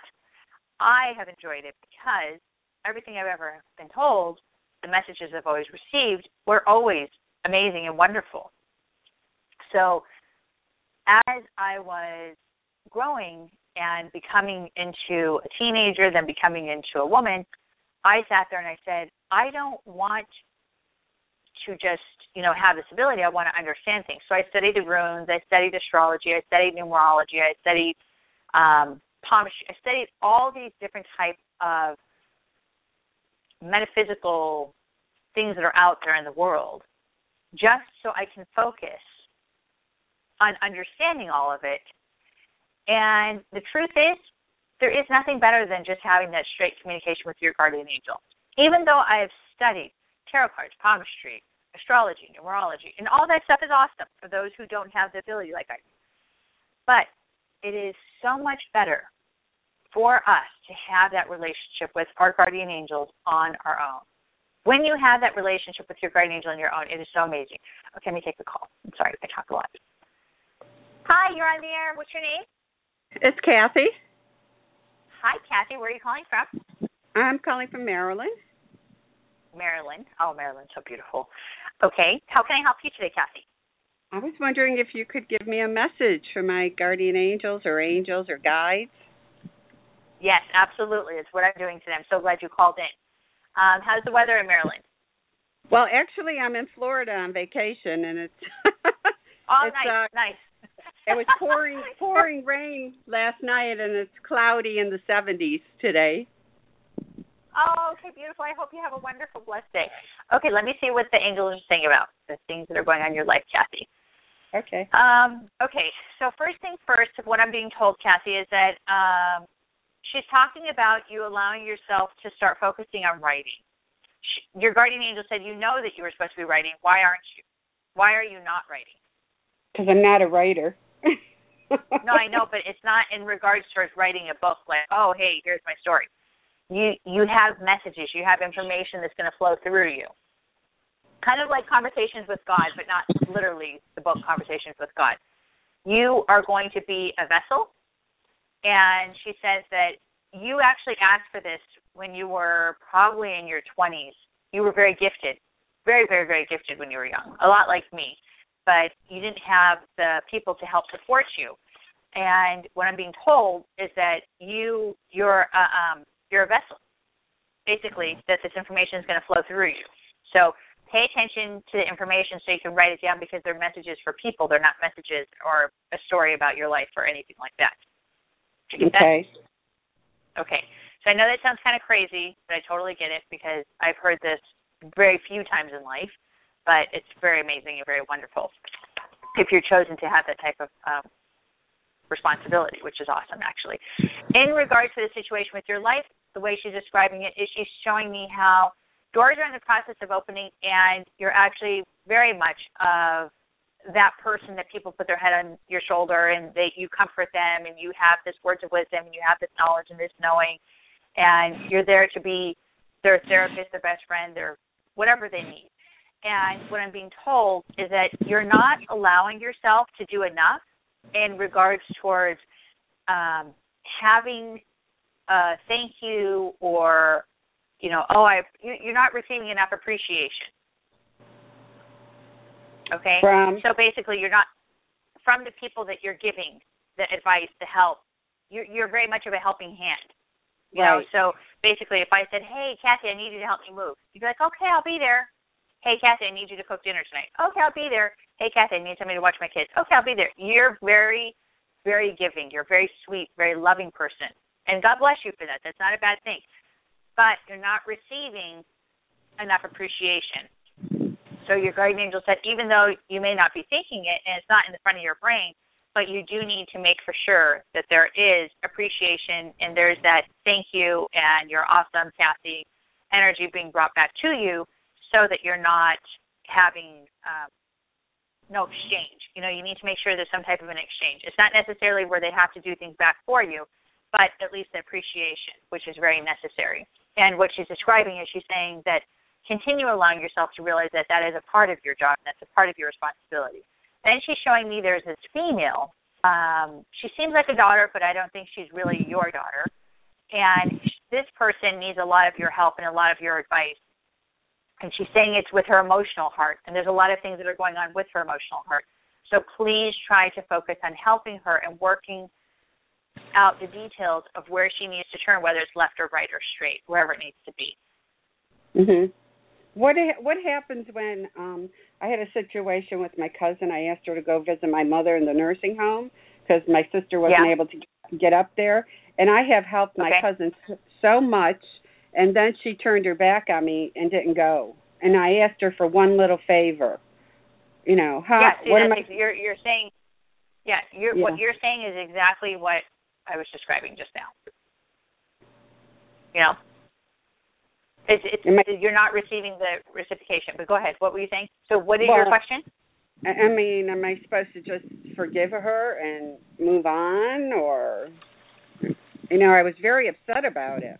S2: I have enjoyed it because everything I've ever been told, the messages I've always received, were always amazing and wonderful. So as I was growing and becoming into a teenager, then becoming into a woman, I sat there and I said, I don't want to just, you know, have this ability. I want to understand things. So I studied the runes, I studied astrology, I studied numerology, I studied um, palmistry. I studied all these different types of metaphysical things that are out there in the world just so I can focus on understanding all of it. And the truth is, there is nothing better than just having that straight communication with your guardian angel. Even though I have studied tarot cards, palmistry, astrology, numerology, and all that stuff is awesome for those who don't have the ability like I do. But it is so much better for us to have that relationship with our guardian angels on our own. When you have that relationship with your guardian angel on your own, it is so amazing. Okay, let me take the call. I'm sorry, I talk a lot. Hi, you're on the air. What's your name?
S5: It's Kathy.
S2: Hi, Kathy. Where are you calling from?
S5: I'm calling from Maryland.
S2: Maryland. Oh, Maryland, so beautiful. Okay, how can I help you today, Kathy?
S5: I was wondering if you could give me a message for my guardian angels or angels or guides.
S2: Yes, absolutely. It's what I'm doing today. I'm so glad you called in. Um, how's the weather in Maryland?
S5: Well, actually, I'm in Florida on vacation, and it's
S2: oh,
S5: it's,
S2: nice,
S5: uh,
S2: nice.
S5: It was pouring pouring rain last night, and it's cloudy in the 70s today.
S2: Oh, okay, beautiful. I hope you have a wonderful, blessed day. Okay, let me see what the angels are saying about the things that are going on in your life, Kathy.
S5: Okay.
S2: Um, okay, so first thing first, what I'm being told, Kathy, is that um, she's talking about you allowing yourself to start focusing on writing. She, your guardian angel said you know that you were supposed to be writing. Why aren't you? Why are you not writing?
S5: Because I'm not a writer.
S2: No, I know, but it's not in regards to writing a book like, oh, hey, here's my story you you have messages, you have information that's going to flow through you. Kind of like conversations with God, but not literally the book Conversations with God. You are going to be a vessel, and she says that you actually asked for this when you were probably in your 20s. You were very gifted, very, very, very gifted when you were young, a lot like me, but you didn't have the people to help support you. And what I'm being told is that you, you're, uh, um, you're a vessel. Basically, that this information is going to flow through you. So pay attention to the information so you can write it down because they're messages for people. They're not messages or a story about your life or anything like that.
S5: okay.
S2: That? Okay. So I know that sounds kind of crazy, but I totally get it because I've heard this very few times in life, but it's very amazing and very wonderful if you're chosen to have that type of um, responsibility, which is awesome actually. In regards to the situation with your life, the way she's describing it is she's showing me how doors are in the process of opening and you're actually very much of that person that people put their head on your shoulder and they you comfort them and you have this words of wisdom and you have this knowledge and this knowing and you're there to be their therapist, their best friend, their whatever they need. And what I'm being told is that you're not allowing yourself to do enough in regards towards um, having a thank you or you know oh I you're not receiving enough appreciation. Okay.
S5: From
S2: so basically, you're not from the people that you're giving the advice, the help. You're you're very much of a helping hand. You
S5: right.
S2: know, so basically, if I said, "Hey, Kathy, I need you to help me move," you'd be like, "Okay, I'll be there." Hey, Kathy, I need you to cook dinner tonight. Okay, I'll be there. Hey, Kathy, I need somebody to watch my kids. Okay, I'll be there. You're very, very giving. You're a very sweet, very loving person. And God bless you for that. That's not a bad thing. But you're not receiving enough appreciation. So your guardian angel said, even though you may not be thinking it and it's not in the front of your brain, but you do need to make for sure that there is appreciation and there's that thank you and you're awesome, Kathy energy being brought back to you so that you're not having um, no exchange. You know, you need to make sure there's some type of an exchange. It's not necessarily where they have to do things back for you, but at least appreciation, which is very necessary. And what she's describing is she's saying that continue allowing yourself to realize that that is a part of your job, and that's a part of your responsibility. Then she's showing me there's this female. Um, she seems like a daughter, but I don't think she's really your daughter. And this person needs a lot of your help and a lot of your advice. And she's saying it's with her emotional heart. And there's a lot of things that are going on with her emotional heart. So please try to focus on helping her and working out the details of where she needs to turn, whether it's left or right or straight, wherever it needs to be.
S5: Mhm. What what happens when um I had a situation with my cousin. I asked her to go visit my mother in the nursing home because my sister wasn't
S2: Yeah.
S5: able to get up there, and I have helped my
S2: Okay.
S5: cousin so much, and then she turned her back on me and didn't go. And I asked her for one little favor. You know, how
S2: yeah, see,
S5: what am I
S2: you're you're saying yeah, you're
S5: Yeah.
S2: what you're saying is exactly what I was describing just now. You know? It's it's
S5: I-
S2: you're not receiving the reciprocation. But go ahead. What were you saying? So what is your question?
S5: I mean, am I supposed to just forgive her and move on, or you know, I was very upset about it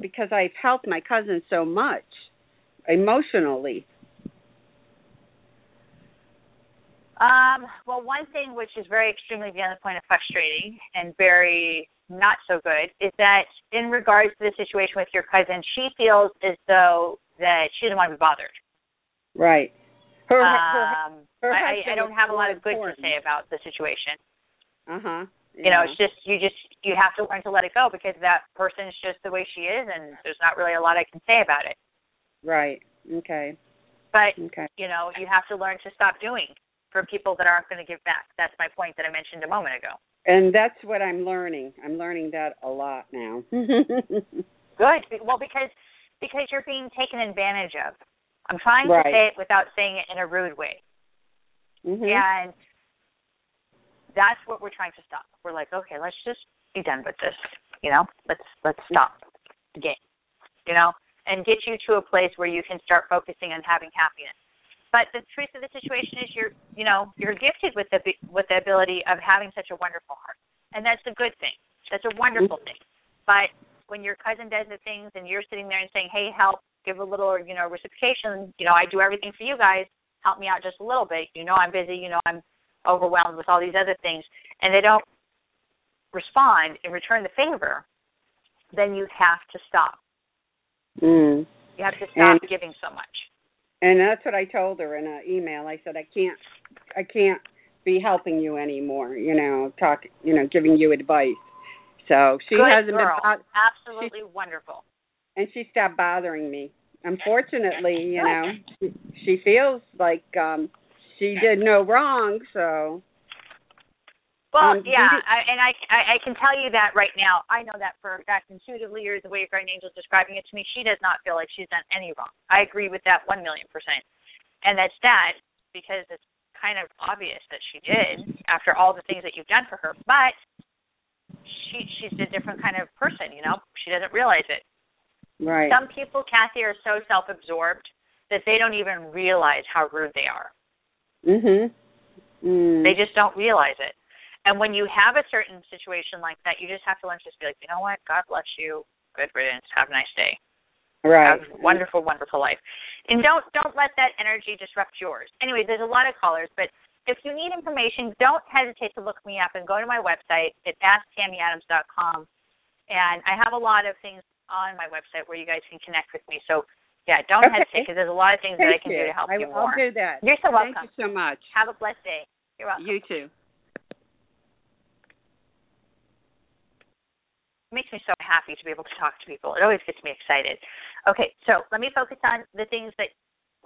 S5: because I've helped my cousin so much emotionally.
S2: Um, well, one thing which is very extremely beyond the point of frustrating and very not so good is that in regards to the situation with your cousin, she feels as though that she doesn't want to be bothered.
S5: Right. Her, her,
S2: um,
S5: her
S2: I, I don't have a lot of good to say about the situation.
S5: uh huh.
S2: You know, it's just you just you have to learn to let it go because that person is just the way she is, and there's not really a lot I can say about it.
S5: right. Okay.
S2: But
S5: Okay.
S2: you know, you have to learn to stop doing for people that aren't going to give back. That's my point that I mentioned a moment ago.
S5: And that's what I'm learning. I'm learning that a lot now.
S2: Good. Well, because because you're being taken advantage of. I'm trying
S5: Right.
S2: to say it without saying it in a rude way,
S5: mhm.
S2: and that's what we're trying to stop. We're like, okay, let's just be done with this. You know, let's let's stop the game. You know, and get you to a place where you can start focusing on having happiness. But the truth of the situation is, you're you know you're gifted with the with the ability of having such a wonderful heart, and that's a good thing. That's a wonderful thing. But when your cousin does the things and you're sitting there and saying, "Hey, help! Give a little, you know, reciprocation. You know, I do everything for you guys. Help me out just a little bit. You know, I'm busy. You know, I'm overwhelmed with all these other things," and they don't respond and return the favor, then you have to stop.
S5: Mm.
S2: You have to stop
S5: And-
S2: giving so much.
S5: And that's what I told her in an email. I said I can't, I can't be helping you anymore. You know, talk, you know, giving you advice. So she
S2: Good
S5: hasn't
S2: girl.
S5: been, bo-
S2: Absolutely wonderful.
S5: and she stopped bothering me. Unfortunately, you know, she, she feels like um she did no wrong. So
S2: Well,
S5: Um,
S2: yeah,
S5: did-
S2: I, and I, I I can tell you that right now. I know that for a fact intuitively, or the way your guardian angel is describing it to me, she does not feel like she's done any wrong. I agree with that one million percent, and that's that because it's kind of obvious that she did after all the things that you've done for her. But she she's a different kind of person, you know. She doesn't realize it.
S5: right.
S2: Some people, Kathy, are so self-absorbed that they don't even realize how rude they are.
S5: Mhm. Mm.
S2: They just don't realize it. And when you have a certain situation like that, you just have to learn to just be like, you know what? God bless you. Good riddance. Have a nice day.
S5: right.
S2: Have a wonderful, wonderful life. And don't don't let that energy disrupt yours. Anyway, there's a lot of callers, but if you need information, don't hesitate to look me up and go to my website at asktammyadams.com. And I have a lot of things on my website where you guys can connect with me. So yeah, don't
S5: Okay.
S2: hesitate because there's a lot of things that I can
S5: you.
S2: do to help
S5: I,
S2: you
S5: I'll
S2: more.
S5: do that.
S2: You're so welcome.
S5: Thank you so much.
S2: Have a blessed day. You're welcome.
S5: You too.
S2: It makes me so happy to be able to talk to people. It always gets me excited. Okay, so let me focus on the things that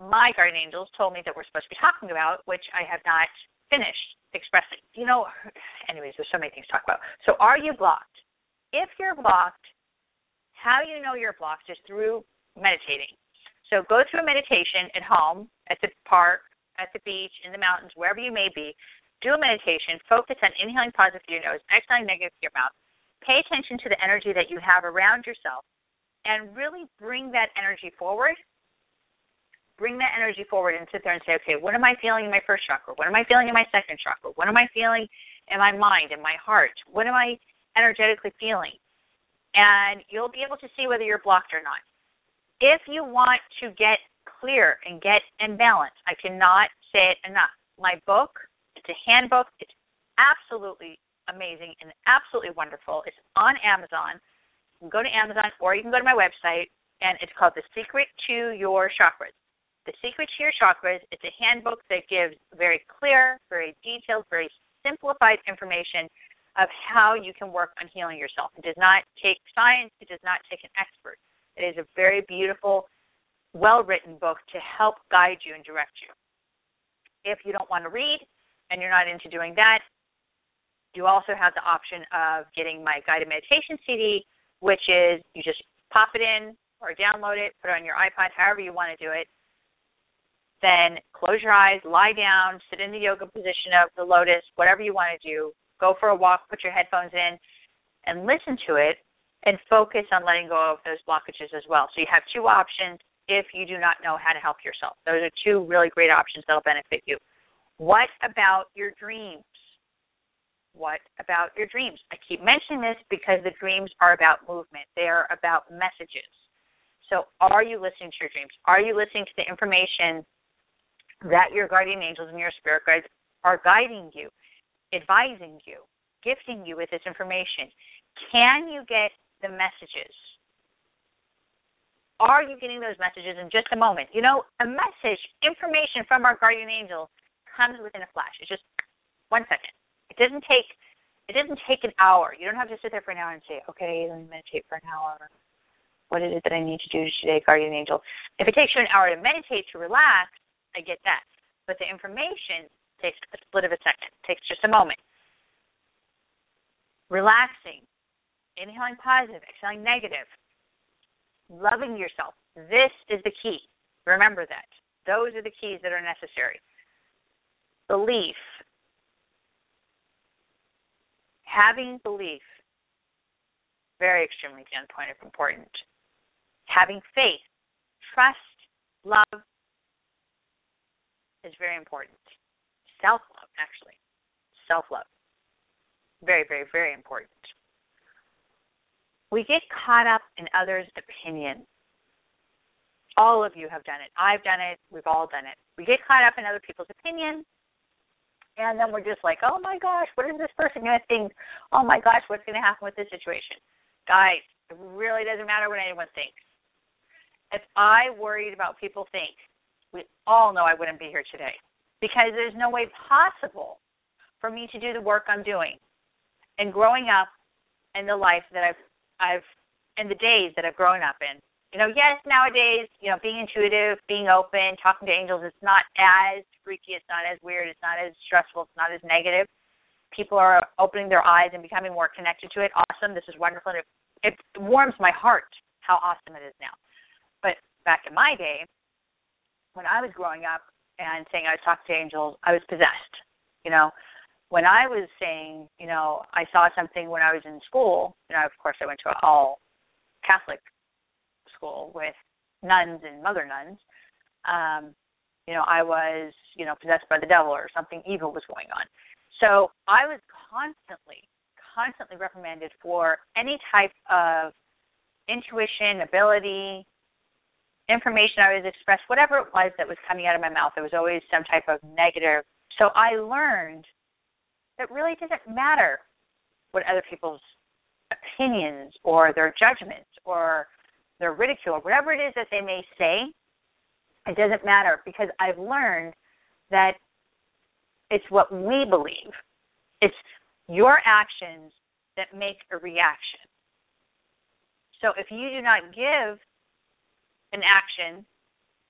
S2: my guardian angels told me that we're supposed to be talking about, which I have not finished expressing. You know, anyways, there's so many things to talk about. So, are you blocked? If you're blocked, how you know you're blocked is through meditating. So, go through a meditation at home, at the park, at the beach, in the mountains, wherever you may be, do a meditation, focus on inhaling positive through your nose, exhaling negative through your mouth. Pay attention to the energy that you have around yourself and really bring that energy forward. Bring that energy forward and sit there and say, okay, what am I feeling in my first chakra? What am I feeling in my second chakra? What am I feeling in my mind, in my heart? What am I energetically feeling? And you'll be able to see whether you're blocked or not. If you want to get clear and get in balance, I cannot say it enough. My book, it's a handbook. It's absolutely amazing and absolutely wonderful. It's on Amazon. You can go to Amazon or you can go to my website, and it's called The Secret to Your Chakras. The Secret to Your Chakras. It's a handbook that gives very clear, very detailed, very simplified information of how you can work on healing yourself. It does not take science. It does not take an expert. It is a very beautiful, well written book to help guide you and direct you. If you don't want to read, and you're not into doing that, you also have the option of getting my guided meditation CD, which is you just pop it in or download it, put it on your iPod, however you want to do it. Then close your eyes, lie down, sit in the yoga position of the lotus, whatever you want to do. Go for a walk, put your headphones in, and listen to it and focus on letting go of those blockages as well. So you have two options if you do not know how to help yourself. Those are two really great options that'll benefit you. What about your dreams? What about your dreams? I keep mentioning this because the dreams are about movement, they are about messages. So, are you listening to your dreams? Are you listening to the information that your guardian angels and your spirit guides are guiding you, advising you, gifting you with this information? Can you get the messages? Are you getting those messages in just a moment? You know, a message, information from our guardian angel comes within a flash. It's just one second. It doesn't take it doesn't take an hour. You don't have to sit there for an hour and say, Okay, let me meditate for an hour. What is it that I need to do today, guardian angel? If it takes you an hour to meditate to relax, I get that. But the information takes a split of a second. It takes just a moment. Relaxing, inhaling positive, exhaling negative, loving yourself. This is the key. Remember that. Those are the keys that are necessary belief. Having belief, very extremely point of important. Having faith, trust, love is very important. Self love, actually. Self love. Very, very, very important. We get caught up in others' opinions. All of you have done it. I've done it. We've all done it. We get caught up in other people's opinions and then we're just like, oh my gosh, what is this person going to think? Oh my gosh, what's going to happen with this situation? Guys, it really doesn't matter what anyone thinks. If I worried about people think, we all know I wouldn't be here today because there's no way possible for me to do the work I'm doing and growing up in the life that I've I've in the days that I've grown up in you know, yes, nowadays, you know, being intuitive, being open, talking to angels, it's not as freaky, it's not as weird, it's not as stressful, it's not as negative. People are opening their eyes and becoming more connected to it. Awesome. This is wonderful. And it, it warms my heart how awesome it is now. But back in my day, when I was growing up and saying I was talking to angels, I was possessed. You know, when I was saying, you know, I saw something when I was in school, you know, of course I went to an all Catholic school with nuns and mother nuns, um, you know, I was, you know, possessed by the devil or something evil was going on. So I was constantly, constantly reprimanded for any type of intuition, ability, information I was expressed, whatever it was that was coming out of my mouth. There was always some type of negative. So I learned that really doesn't matter what other people's opinions or their judgments or their ridicule, whatever it is that they may say, it doesn't matter because I've learned that it's what we believe. It's your actions that make a reaction. So if you do not give an action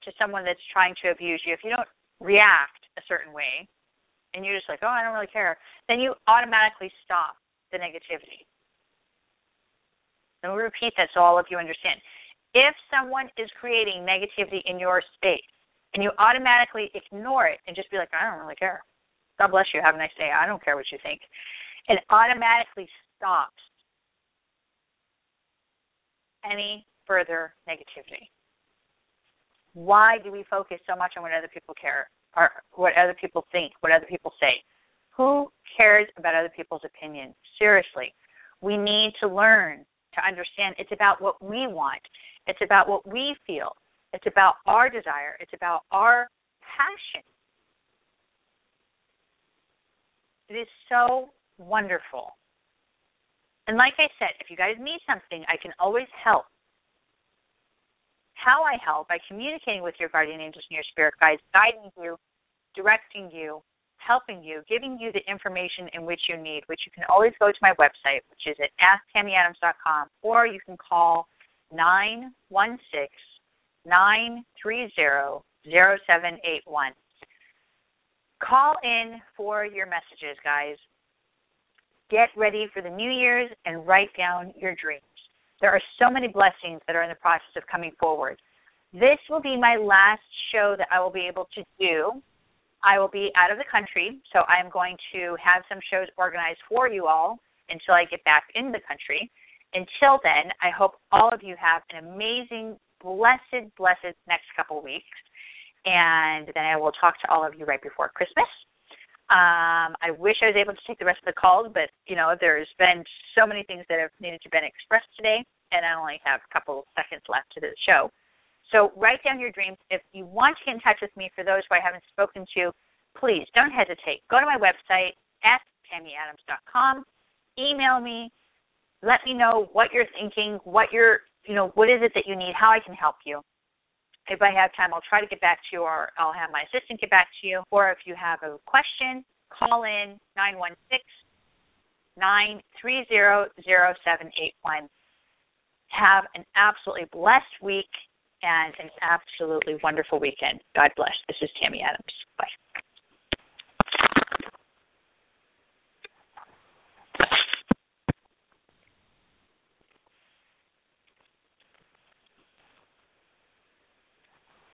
S2: to someone that's trying to abuse you, if you don't react a certain way, and you're just like, oh, I don't really care, then you automatically stop the negativity. Let me repeat that so all of you understand. If someone is creating negativity in your space and you automatically ignore it and just be like, I don't really care, God bless you. Have a nice day. I don't care what you think. It automatically stops any further negativity. Why do we focus so much on what other people care what other people think, what other people say? Who cares about other people's opinions? Seriously. We need to learn to understand it's about what we want. It's about what we feel. It's about our desire. It's about our passion. It is so wonderful. And like I said, if you guys need something, I can always help. How I help by communicating with your guardian angels and your spirit guides, guiding you, directing you, helping you, giving you the information in which you need, which you can always go to my website, which is at asktammyadams.com, or you can call 916 930 0781. Call in for your messages, guys. Get ready for the New Year's and write down your dreams. There are so many blessings that are in the process of coming forward. This will be my last show that I will be able to do. I will be out of the country, so I am going to have some shows organized for you all until I get back in the country. Until then, I hope all of you have an amazing, blessed, blessed next couple weeks and then I will talk to all of you right before Christmas. Um, I wish I was able to take the rest of the calls, but you know, there's been so many things that have needed to been expressed today, and I only have a couple seconds left to the show. So write down your dreams. If you want to get in touch with me, for those who I haven't spoken to, please don't hesitate. Go to my website, at asktammyadams.com. Email me. Let me know what you're thinking, what you're, you know, what is it that you need, how I can help you if I have time, I'll try to get back to you, or I'll have my assistant get back to you. Or if you have a question, call in nine one six nine three zero zero seven eight one. Have an absolutely blessed week and an absolutely wonderful weekend. God bless. This is Tammy Adams. Bye.